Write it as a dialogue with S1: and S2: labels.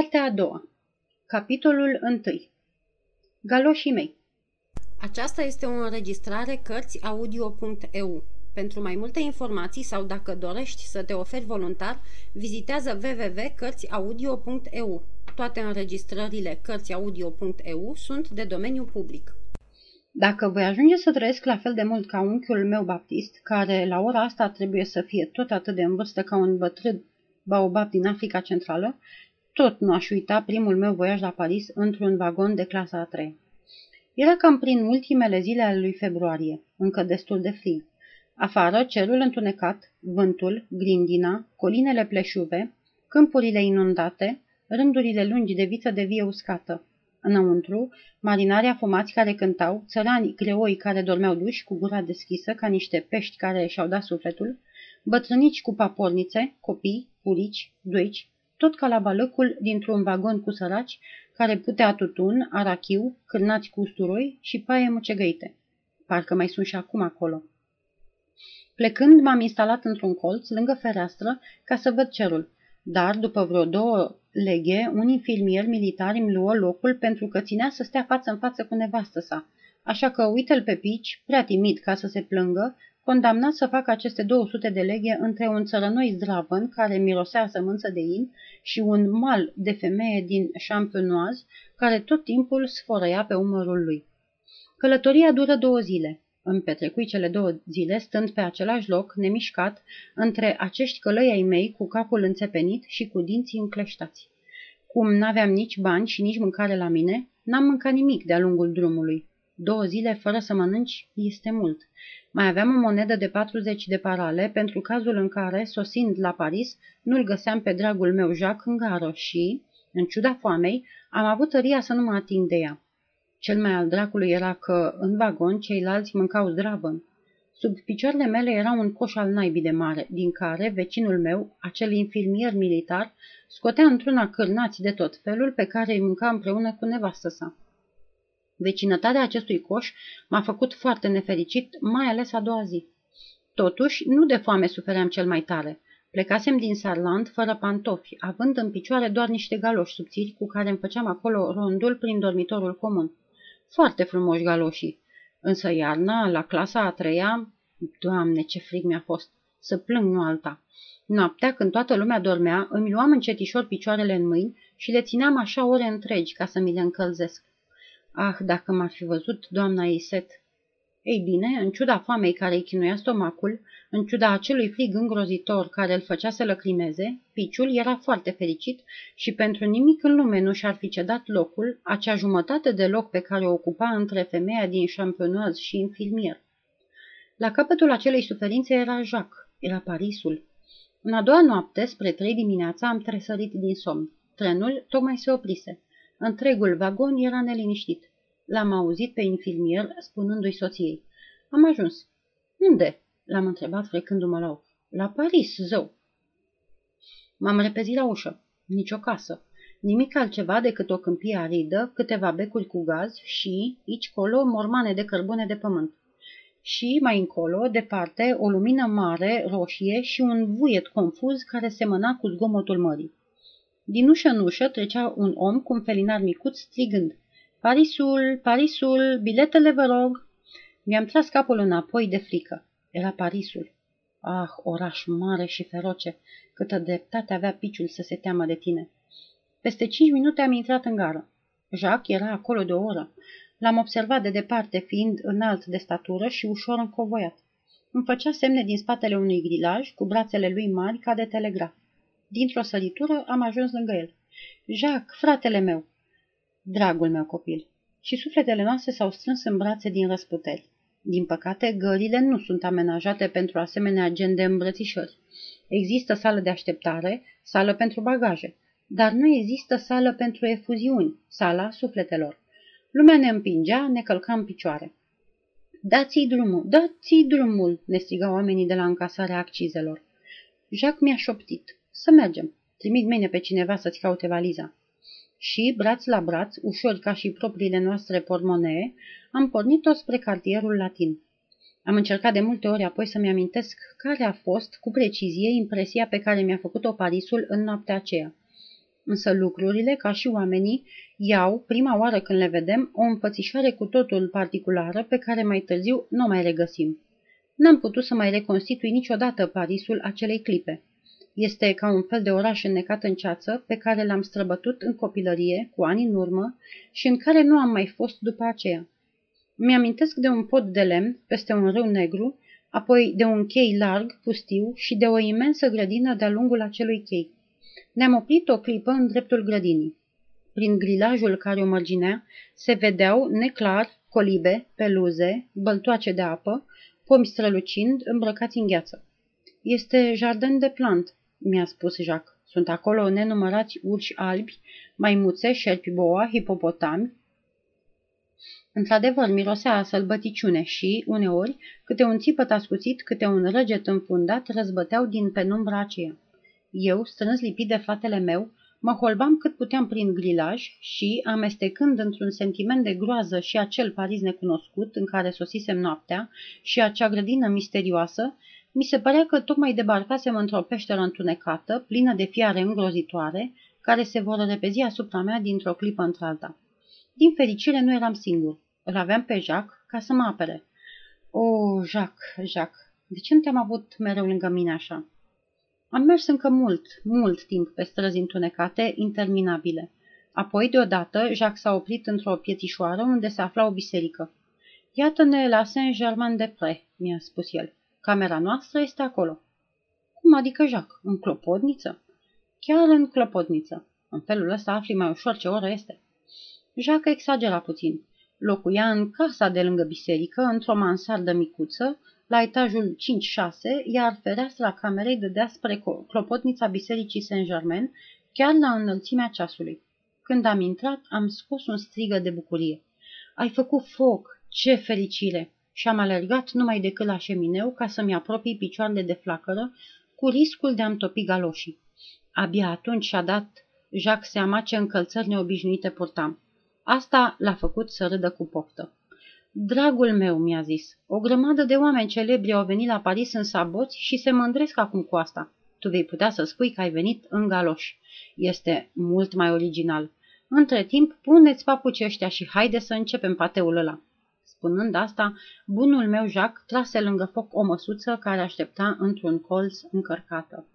S1: Partea a doua Capitolul 1 Galoșii mei
S2: Aceasta este o înregistrare Cărțiaudio.eu. Pentru mai multe informații sau dacă dorești să te oferi voluntar, vizitează www.cărțiaudio.eu. Toate înregistrările Cărțiaudio.eu sunt de domeniu public.
S1: Dacă voi ajunge să trăiesc la fel de mult ca unchiul meu baptist, care la ora asta trebuie să fie tot atât de în vârstă ca un bătrân baobab din Africa Centrală, tot nu aș uita primul meu voiaj la Paris într-un vagon de clasa a treia. Era cam prin ultimele zile ale lui februarie, încă destul de frig. Afară, cerul întunecat, vântul, grindina, colinele pleșuve, câmpurile inundate, rândurile lungi de viță de vie uscată. Înăuntru, marinarii afumați care cântau, țărani greoi care dormeau duși cu gura deschisă ca niște pești care și-au dat sufletul, bătrânici cu papornițe, copii, purici, duici, tot ca la balăcul dintr-un vagon cu săraci care putea tutun, arachiu, cârnați cu usturoi și paie mucegăite. Parcă mai sunt și acum acolo. Plecând, m-am instalat într-un colț, lângă fereastră, ca să văd cerul. Dar, după vreo două leghe, un infirmier militar îmi luă locul pentru că ținea să stea față în față cu nevastă sa. Așa că uite-l pe pici, prea timid ca să se plângă, condamnat să facă aceste 200 de leghe între un țărănoi zdravăn care mirosea sămânță de in și un mal de femeie din champenoise care tot timpul sfărăia pe umărul lui. Călătoria dură două zile. Îmi petrecui cele două zile stând pe același loc, nemișcat, între acești călăi ai mei cu capul înțepenit și cu dinții încleștați. Cum n-aveam nici bani și nici mâncare la mine, n-am mâncat nimic de-a lungul drumului. Două zile fără să mănânci este mult. Mai aveam o monedă de 40 de parale pentru cazul în care, sosind la Paris, nu-l găseam pe dragul meu Jacques în gară și, în ciuda foamei, am avut tăria să nu mă ating de ea. Cel mai al dracului era că, în vagon, ceilalți mâncau zdravăn. Sub picioarele mele era un coș al naibii de mare, din care vecinul meu, acel infirmier militar, scotea într-una cârnați de tot felul pe care îi mânca împreună cu nevastă sa. Vecinătatea acestui coș m-a făcut foarte nefericit, mai ales a doua zi. Totuși, nu de foame sufeream cel mai tare. Plecasem din Sarland fără pantofi, având în picioare doar niște galoși subțiri cu care îmi făceam acolo rondul prin dormitorul comun. Foarte frumoși galoșii. Însă iarna, la clasa a treia, doamne, ce frig mi-a fost! Să plâng, nu alta. Noaptea, când toată lumea dormea, îmi luam încetișor picioarele în mâini și le țineam așa ore întregi ca să mi le încălzesc. Ah, dacă m-ar fi văzut doamna Iset! Ei bine, în ciuda foamei care îi chinuia stomacul, în ciuda acelui frig îngrozitor care îl făcea să lăcrimeze, piciul era foarte fericit și pentru nimic în lume nu și-ar fi cedat locul, acea jumătate de loc pe care o ocupa între femeia din șampionoaz și infirmier. La capătul acelei suferințe era Jacques, era Parisul. În a doua noapte, spre trei dimineața, am tresărit din somn. Trenul tocmai se oprise. Întregul vagon era neliniștit. L-am auzit pe infirmier spunându-i soției. Am ajuns. Unde? L-am întrebat frecându-mă la ochi. La Paris, zău. M-am repezit la ușă. Nici o casă. Nimic altceva decât o câmpie aridă, câteva becuri cu gaz și, aici colo, mormane de cărbune de pământ. Și, mai încolo, departe, o lumină mare, roșie și un vuiet confuz care semăna cu zgomotul mării. Din ușă în ușă trecea un om cu un felinar micuț strigând Parisul, Parisul, biletele vă rog!" Mi-am tras capul înapoi de frică. Era Parisul. Ah, oraș mare și feroce, câtă dreptate avea piciul să se teamă de tine. Peste cinci minute am intrat în gară. Jacques era acolo de o oră. L-am observat de departe, fiind înalt de statură și ușor încovoiat. Îmi făcea semne din spatele unui grilaj, cu brațele lui mari ca de telegraf. Dintr-o săritură am ajuns lângă el. Jacques, fratele meu! Dragul meu copil! Și sufletele noastre s-au strâns în brațe din răsputeri. Din păcate, gările nu sunt amenajate pentru asemenea gen de îmbrățișări. Există sală de așteptare, sală pentru bagaje, dar nu există sală pentru efuziuni, sala sufletelor. Lumea ne împingea, ne călca în picioare. Dați-i drumul, dați-i drumul, ne strigau oamenii de la încasarea accizelor. Jacques mi-a șoptit. Să mergem. Trimit mâine pe cineva să-ți caute valiza. Și, braț la braț, ușor ca și propriile noastre pormonee, am pornit-o spre cartierul latin. Am încercat de multe ori apoi să-mi amintesc care a fost, cu precizie, impresia pe care mi-a făcut-o Parisul în noaptea aceea. Însă lucrurile, ca și oamenii, iau, prima oară când le vedem, o înfățișare cu totul particulară pe care mai târziu nu o mai regăsim. N-am putut să mai reconstitui niciodată Parisul acelei clipe. Este ca un fel de oraș înnecat în ceață pe care l-am străbătut în copilărie, cu ani în urmă, și în care nu am mai fost după aceea. Mi-amintesc de un pod de lemn peste un râu negru, apoi de un chei larg, pustiu și de o imensă grădină de-a lungul acelui chei. Ne-am oprit o clipă în dreptul grădinii. Prin grilajul care o mărginea se vedeau neclar colibe, peluze, băltoace de apă, pomi strălucind, îmbrăcați în gheață. Este jardin de plant, mi-a spus Jacques. Sunt acolo nenumărați urși albi, maimuțe, șerpi boa, hipopotami. Într-adevăr, mirosea a sălbăticiune și, uneori, câte un țipăt ascuțit, câte un răget înfundat răzbăteau din penumbra aceea. Eu, strâns lipit de fratele meu, mă holbam cât puteam prin grilaj și, amestecând într-un sentiment de groază și acel Paris necunoscut în care sosisem noaptea și acea grădină misterioasă, mi se părea că tocmai debarcasem într-o peșteră întunecată, plină de fiare îngrozitoare, care se vor repezi asupra mea dintr-o clipă într-alta. Din fericire nu eram singur. Îl aveam pe Jacques ca să mă apere. O, Jacques, Jacques, de ce nu te-am avut mereu lângă mine așa? Am mers încă mult, mult timp pe străzi întunecate, interminabile. Apoi, deodată, Jacques s-a oprit într-o pietișoară unde se afla o biserică. Iată-ne la Saint-Germain-de-Pré, mi-a spus el. Camera noastră este acolo. Cum adică, Jacques? În clopotniță? Chiar în clopotniță. În felul ăsta afli mai ușor ce oră este. Jacques exagera puțin. Locuia în casa de lângă biserică, într-o mansardă micuță, la etajul 5-6, iar fereastra camerei dădea spre clopotnița bisericii Saint-Germain, chiar la înălțimea ceasului. Când am intrat, am scos un strigă de bucurie. Ai făcut foc! Ce fericire! Și am alergat numai decât la șemineu ca să-mi apropii picioarele de flacără, cu riscul de a-mi topi galoșii. Abia atunci și-a dat Jacques seama ce încălțări neobișnuite purtam. Asta l-a făcut să râdă cu poftă. Dragul meu, mi-a zis, o grămadă de oameni celebri au venit la Paris în saboți și se mândresc acum cu asta. Tu vei putea să spui că ai venit în galoși. Este mult mai original. Între timp, puneți papucii ăștia și haide să începem pateul ăla. Spunând asta, bunul meu Jacques trase lângă foc o măsuță care aștepta într-un colț încărcată.